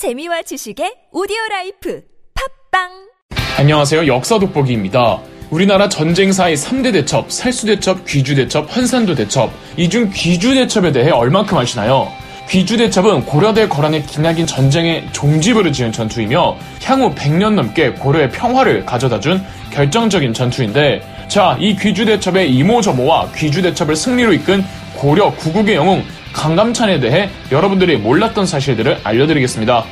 재미와 지식의 오디오 라이프 팟빵 안녕하세요. 역사 돋보기입니다. 우리나라 전쟁사의 3대 대첩, 살수대첩, 귀주대첩, 한산도 대첩. 이 중 귀주대첩에 대해 얼만큼 아시나요? 귀주대첩은 고려 대 거란의 기나긴 전쟁의 종지부를 지은 전투이며 향후 100년 넘게 고려의 평화를 가져다 준 결정적인 전투인데 자, 이 귀주대첩의 이모저모와 귀주대첩을 승리로 이끈 고려 구국의 영웅 강감찬에 대해 여러분들이 몰랐던 사실들을 알려드리겠습니다.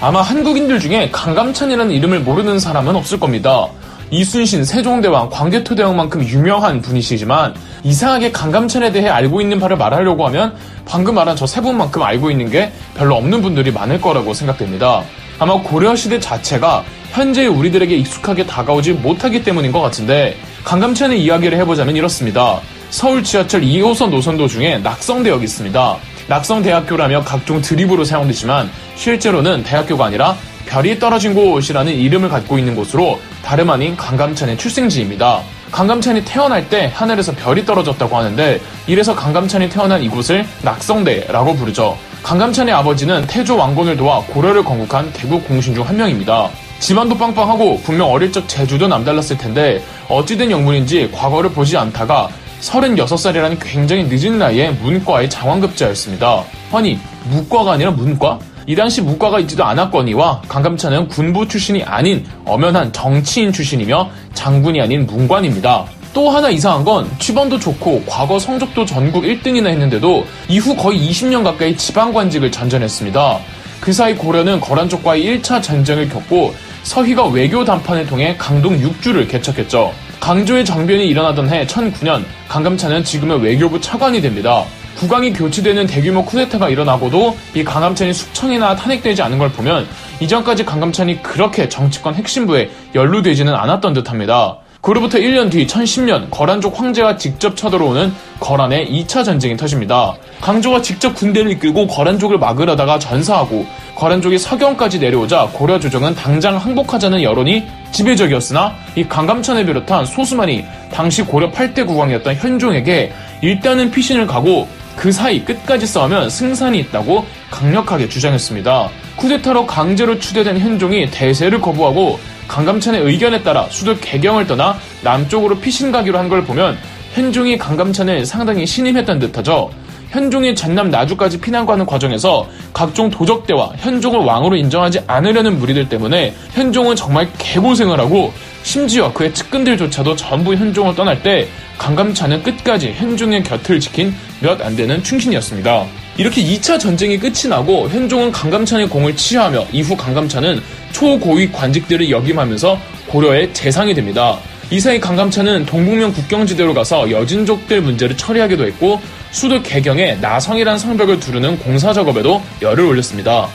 아마 한국인들 중에 강감찬이라는 이름을 모르는 사람은 없을 겁니다. 이순신, 세종대왕, 광개토대왕만큼 유명한 분이시지만 이상하게 강감찬에 대해 알고 있는 바를 말하려고 하면 방금 말한 저 세 분만큼 알고 있는 게 별로 없는 분들이 많을 거라고 생각됩니다. 아마 고려시대 자체가 현재의 우리들에게 익숙하게 다가오지 못하기 때문인 것 같은데 강감찬의 이야기를 해보자면 이렇습니다. 서울 지하철 2호선 노선도 중에 낙성대역이 있습니다. 낙성대학교라며 각종 드립으로 사용되지만 실제로는 대학교가 아니라 별이 떨어진 곳이라는 이름을 갖고 있는 곳으로 다름 아닌 강감찬의 출생지입니다. 강감찬이 태어날 때 하늘에서 별이 떨어졌다고 하는데 이래서 강감찬이 태어난 이곳을 낙성대라고 부르죠. 강감찬의 아버지는 태조 왕건을 도와 고려를 건국한 대국 공신 중 한 명입니다. 집안도 빵빵하고 분명 어릴 적 재주도 남달랐을 텐데 어찌된 영문인지 과거를 보지 않다가 36살이라는 굉장히 늦은 나이에 문과의 장황급제였습니다. 아니, 무과가 아니라 문과? 이 당시 문과가 있지도 않았거니와 강감찬은 군부 출신이 아닌 엄연한 정치인 출신이며 장군이 아닌 문관입니다. 또 하나 이상한 건 취번도 좋고 과거 성적도 전국 1등이나 했는데도 이후 거의 20년 가까이 지방관직을 전전했습니다. 그 사이 고려는 거란 쪽과의 1차 전쟁을 겪고 서희가 외교 담판을 통해 강동 6주를 개척했죠. 강조의 정변이 일어나던 해 1009년 강감찬은 지금의 외교부 차관이 됩니다. 국왕이 교체되는 대규모 쿠데타가 일어나고도 이 강감찬이 숙청이나 탄핵되지 않은 걸 보면 이전까지 강감찬이 그렇게 정치권 핵심부에 연루되지는 않았던 듯합니다. 그로부터 1년 뒤 1010년 거란족 황제가 직접 쳐들어오는 거란의 2차 전쟁이 터집니다. 강조가 직접 군대를 이끌고 거란족을 막으려다가 전사하고 거란족이 서경까지 내려오자 고려 조정은 당장 항복하자는 여론이 지배적이었으나 이 강감찬을 비롯한 소수만이 당시 고려 8대 국왕이었던 현종에게 일단은 피신을 가고 그 사이 끝까지 싸우면 승산이 있다고 강력하게 주장했습니다. 쿠데타로 강제로 추대된 현종이 대세를 거부하고 강감찬의 의견에 따라 수도 개경을 떠나 남쪽으로 피신 가기로 한 걸 보면 현종이 강감찬을 상당히 신임했던 듯하죠. 현종이 전남 나주까지 피난가는 과정에서 각종 도적대와 현종을 왕으로 인정하지 않으려는 무리들 때문에 현종은 정말 개고생을 하고 심지어 그의 측근들조차도 전부 현종을 떠날 때 강감찬은 끝까지 현종의 곁을 지킨 몇 안 되는 충신이었습니다. 이렇게 2차 전쟁이 끝이 나고 현종은 강감찬의 공을 치하하며 이후 강감찬은 초고위 관직들을 역임하면서 고려의 재상이 됩니다. 이 사이 강감찬은 동북면 국경지대로 가서 여진족들 문제를 처리하기도 했고 수도 개경에 나성이란 성벽을 두르는 공사 작업에도 열을 올렸습니다.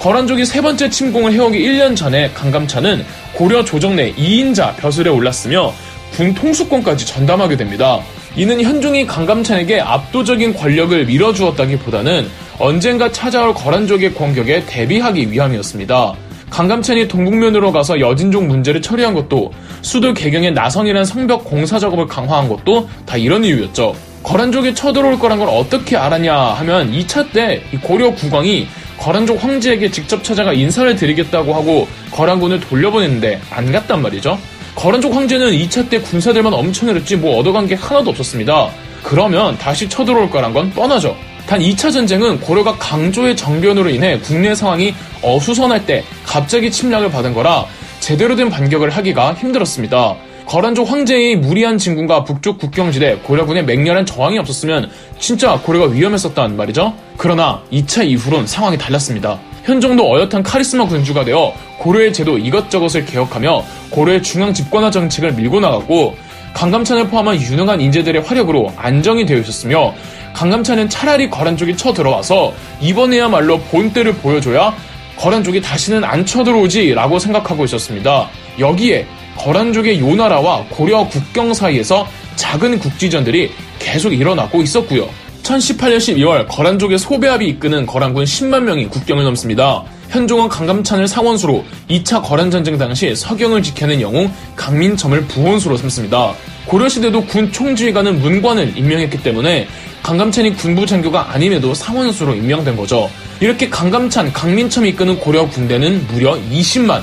거란족이 세 번째 침공을 해오기 1년 전에 강감찬은 고려 조정 내 2인자 벼슬에 올랐으며 군 통수권까지 전담하게 됩니다. 이는 현종이 강감찬에게 압도적인 권력을 밀어주었다기보다는 언젠가 찾아올 거란족의 공격에 대비하기 위함이었습니다. 강감찬이 동북면으로 가서 여진족 문제를 처리한 것도 수도 개경의 나성이라는 성벽 공사 작업을 강화한 것도 다 이런 이유였죠. 거란족이 쳐들어올 거란 걸 어떻게 알았냐 하면 2차 때 고려 국왕이 거란족 황제에게 직접 찾아가 인사를 드리겠다고 하고 거란군을 돌려보냈는데 안 갔단 말이죠. 거란족 황제는 2차 때 군사들만 엄청 늘었지 뭐 얻어간 게 하나도 없었습니다. 그러면 다시 쳐들어올 거란 건 뻔하죠. 단 2차 전쟁은 고려가 강조의 정변으로 인해 국내 상황이 어수선할 때 갑자기 침략을 받은 거라 제대로 된 반격을 하기가 힘들었습니다. 거란족 황제의 무리한 진군과 북쪽 국경지대 고려군의 맹렬한 저항이 없었으면 진짜 고려가 위험했었단 말이죠. 그러나 2차 이후론 상황이 달랐습니다. 현종도 어엿한 카리스마 군주가 되어 고려의 제도 이것저것을 개혁하며 고려의 중앙 집권화 정책을 밀고 나갔고 강감찬을 포함한 유능한 인재들의 활약으로 안정이 되어 있었으며 강감찬은 차라리 거란 쪽이 쳐들어와서 이번에야말로 본때를 보여줘야 거란 쪽이 다시는 안 쳐들어오지라고 생각하고 있었습니다. 여기에 거란족의 요나라와 고려 국경 사이에서 작은 국지전들이 계속 일어나고 있었고요. 1018년 12월 거란족의 소배합이 이끄는 거란군 10만 명이 국경을 넘습니다. 현종은 강감찬을 상원수로 2차 거란전쟁 당시 서경을 지켜낸 영웅 강민점을 부원수로 삼습니다. 고려시대도 군 총지휘관은 문관을 임명했기 때문에 강감찬이 군부 장교가 아님에도 상원수로 임명된 거죠. 이렇게 강감찬, 강민첨이 이끄는 고려 군대는 무려 20만.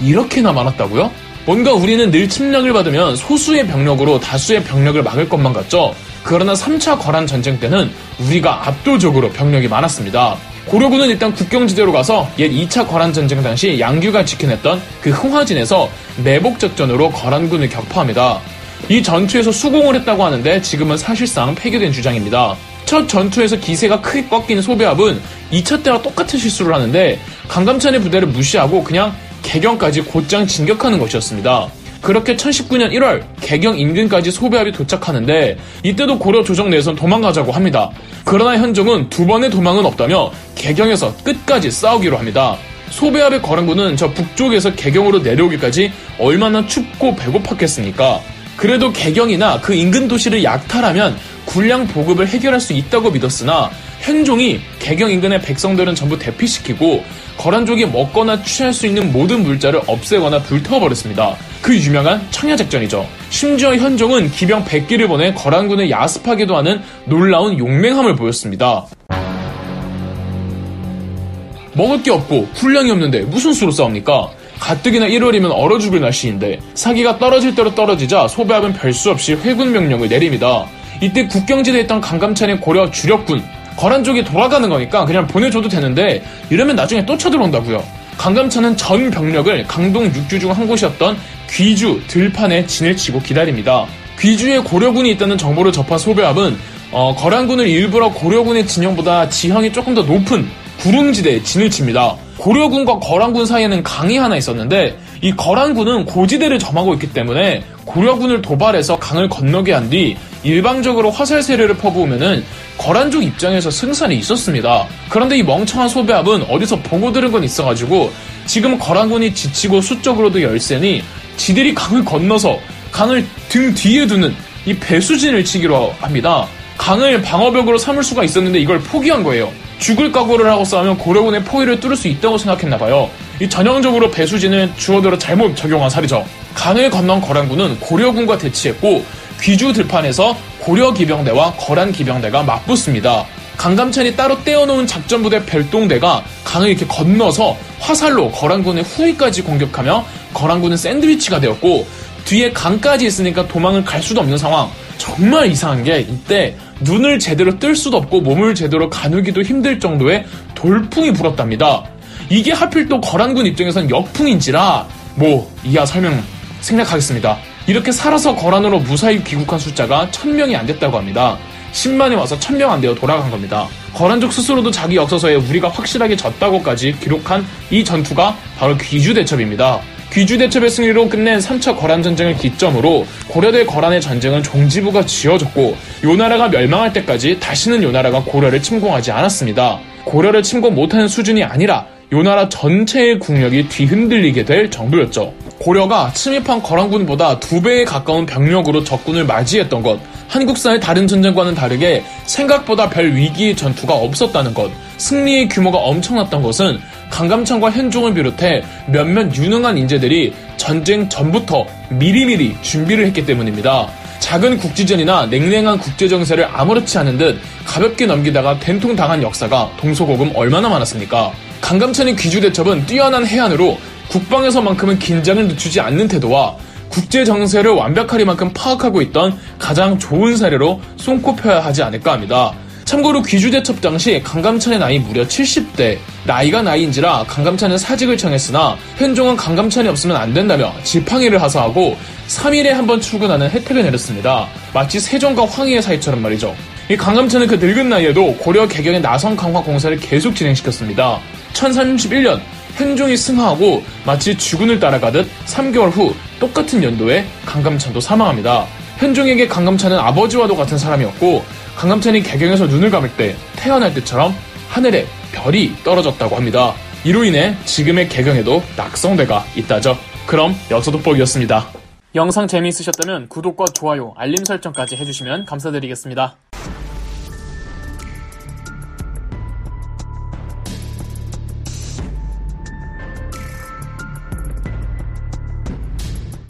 이렇게나 많았다고요? 뭔가 우리는 늘 침략을 받으면 소수의 병력으로 다수의 병력을 막을 것만 같죠? 그러나 3차 거란 전쟁 때는 우리가 압도적으로 병력이 많았습니다. 고려군은 일단 국경지대로 가서 옛 2차 거란 전쟁 당시 양규가 지켜냈던 그 흥화진에서 매복 작전으로 거란군을 격파합니다. 이 전투에서 수공을 했다고 하는데 지금은 사실상 폐기된 주장입니다. 첫 전투에서 기세가 크게 꺾인 소배합은 2차 때와 똑같은 실수를 하는데 강감찬의 부대를 무시하고 그냥 개경까지 곧장 진격하는 것이었습니다. 그렇게 1019년 1월 개경 인근까지 소배합이 도착하는데 이때도 고려 조정 내에선 도망가자고 합니다. 그러나 현종은 두 번의 도망은 없다며 개경에서 끝까지 싸우기로 합니다. 소배합의 거란군은 저 북쪽에서 개경으로 내려오기까지 얼마나 춥고 배고팠겠습니까? 그래도 개경이나 그 인근 도시를 약탈하면 군량 보급을 해결할 수 있다고 믿었으나 현종이 개경 인근의 백성들은 전부 대피시키고 거란족이 먹거나 취할 수 있는 모든 물자를 없애거나 불태워버렸습니다. 그 유명한 청야작전이죠. 심지어 현종은 기병 100기를 보내 거란군을 야습하기도 하는 놀라운 용맹함을 보였습니다. 먹을 게 없고 군량이 없는데 무슨 수로 싸웁니까? 가뜩이나 1월이면 얼어 죽을 날씨인데 사기가 떨어질 대로 떨어지자 소배합은 별수 없이 회군 명령을 내립니다. 이때 국경지대에 있던 강감찬의 고려 주력군 거란 쪽이 돌아가는 거니까 그냥 보내줘도 되는데 이러면 나중에 또 쳐들어온다고요. 강감찬은 전 병력을 강동 육주 중 한 곳이었던 귀주 들판에 진을 치고 기다립니다. 귀주에 고려군이 있다는 정보를 접한 소배합은 어, 거란군을 일부러 고려군의 진영보다 지형이 조금 더 높은 구릉지대에 진을 칩니다. 고려군과 거란군 사이에는 강이 하나 있었는데 이 거란군은 고지대를 점하고 있기 때문에 고려군을 도발해서 강을 건너게 한 뒤 일방적으로 화살 세례를 퍼부으면은 거란족 입장에서 승산이 있었습니다. 그런데 이 멍청한 소배합은 어디서 보고 들은 건 있어가지고 지금 거란군이 지치고 수적으로도 열세니 지들이 강을 건너서 강을 등 뒤에 두는 이 배수진을 치기로 합니다. 강을 방어벽으로 삼을 수가 있었는데 이걸 포기한 거예요. 죽을 각오를 하고 싸우면 고려군의 포위를 뚫을 수 있다고 생각했나 봐요. 이 전형적으로 배수진을 주어대로 잘못 적용한 살이죠. 강을 건넌 거란군은 고려군과 대치했고 귀주 들판에서 고려 기병대와 거란 기병대가 맞붙습니다. 강감찬이 따로 떼어놓은 작전부대 별동대가 강을 이렇게 건너서 화살로 거란군의 후위까지 공격하며 거란군은 샌드위치가 되었고 뒤에 강까지 있으니까 도망을 갈 수도 없는 상황. 정말 이상한 게 이때 눈을 제대로 뜰 수도 없고 몸을 제대로 가누기도 힘들 정도의 돌풍이 불었답니다. 이게 하필 또 거란군 입장에선 역풍인지라 뭐 이하 설명 생략하겠습니다. 이렇게 살아서 거란으로 무사히 귀국한 숫자가 1000명이 안 됐다고 합니다. 10만이 와서 1000명 안 되어 돌아간 겁니다. 거란족 스스로도 자기 역사서에 우리가 확실하게 졌다고까지 기록한 이 전투가 바로 귀주대첩입니다. 귀주대첩의 승리로 끝낸 3차 거란전쟁을 기점으로 고려대 거란의 전쟁은 종지부가 지어졌고 요나라가 멸망할 때까지 다시는 요나라가 고려를 침공하지 않았습니다. 고려를 침공 못하는 수준이 아니라 요 나라 전체의 국력이 뒤흔들리게 될 정도였죠. 고려가 침입한 거란군보다 두 배에 가까운 병력으로 적군을 맞이했던 것, 한국사의 다른 전쟁과는 다르게 생각보다 별 위기의 전투가 없었다는 것, 승리의 규모가 엄청났던 것은 강감찬과 현종을 비롯해 몇몇 유능한 인재들이 전쟁 전부터 미리미리 준비를 했기 때문입니다. 작은 국지전이나 냉랭한 국제정세를 아무렇지 않은 듯 가볍게 넘기다가 된통당한 역사가 동서고금 얼마나 많았습니까? 강감찬의 귀주대첩은 뛰어난 해안으로 국방에서만큼은 긴장을 늦추지 않는 태도와 국제 정세를 완벽하리만큼 파악하고 있던 가장 좋은 사례로 손꼽혀야 하지 않을까 합니다. 참고로 귀주대첩 당시 강감찬의 나이 무려 70대. 나이가 나이인지라 강감찬은 사직을 청했으나 현종은 강감찬이 없으면 안 된다며 지팡이를 하사하고 3일에 한 번 출근하는 혜택을 내렸습니다. 마치 세종과 황희의 사이처럼 말이죠. 이 강감찬은 그 늙은 나이에도 고려 개경의 나성 강화 공사를 계속 진행시켰습니다. 1031년 현종이 승하하고 마치 주군을 따라가듯 3개월 후 똑같은 연도에 강감찬도 사망합니다. 현종에게 강감찬은 아버지와도 같은 사람이었고 강감찬이 개경에서 눈을 감을 때 태어날 때처럼 하늘에 별이 떨어졌다고 합니다. 이로 인해 지금의 개경에도 낙성대가 있다죠. 그럼 돋보기였습니다. 영상 재미있으셨다면 구독과 좋아요, 알림 설정까지 해주시면 감사드리겠습니다.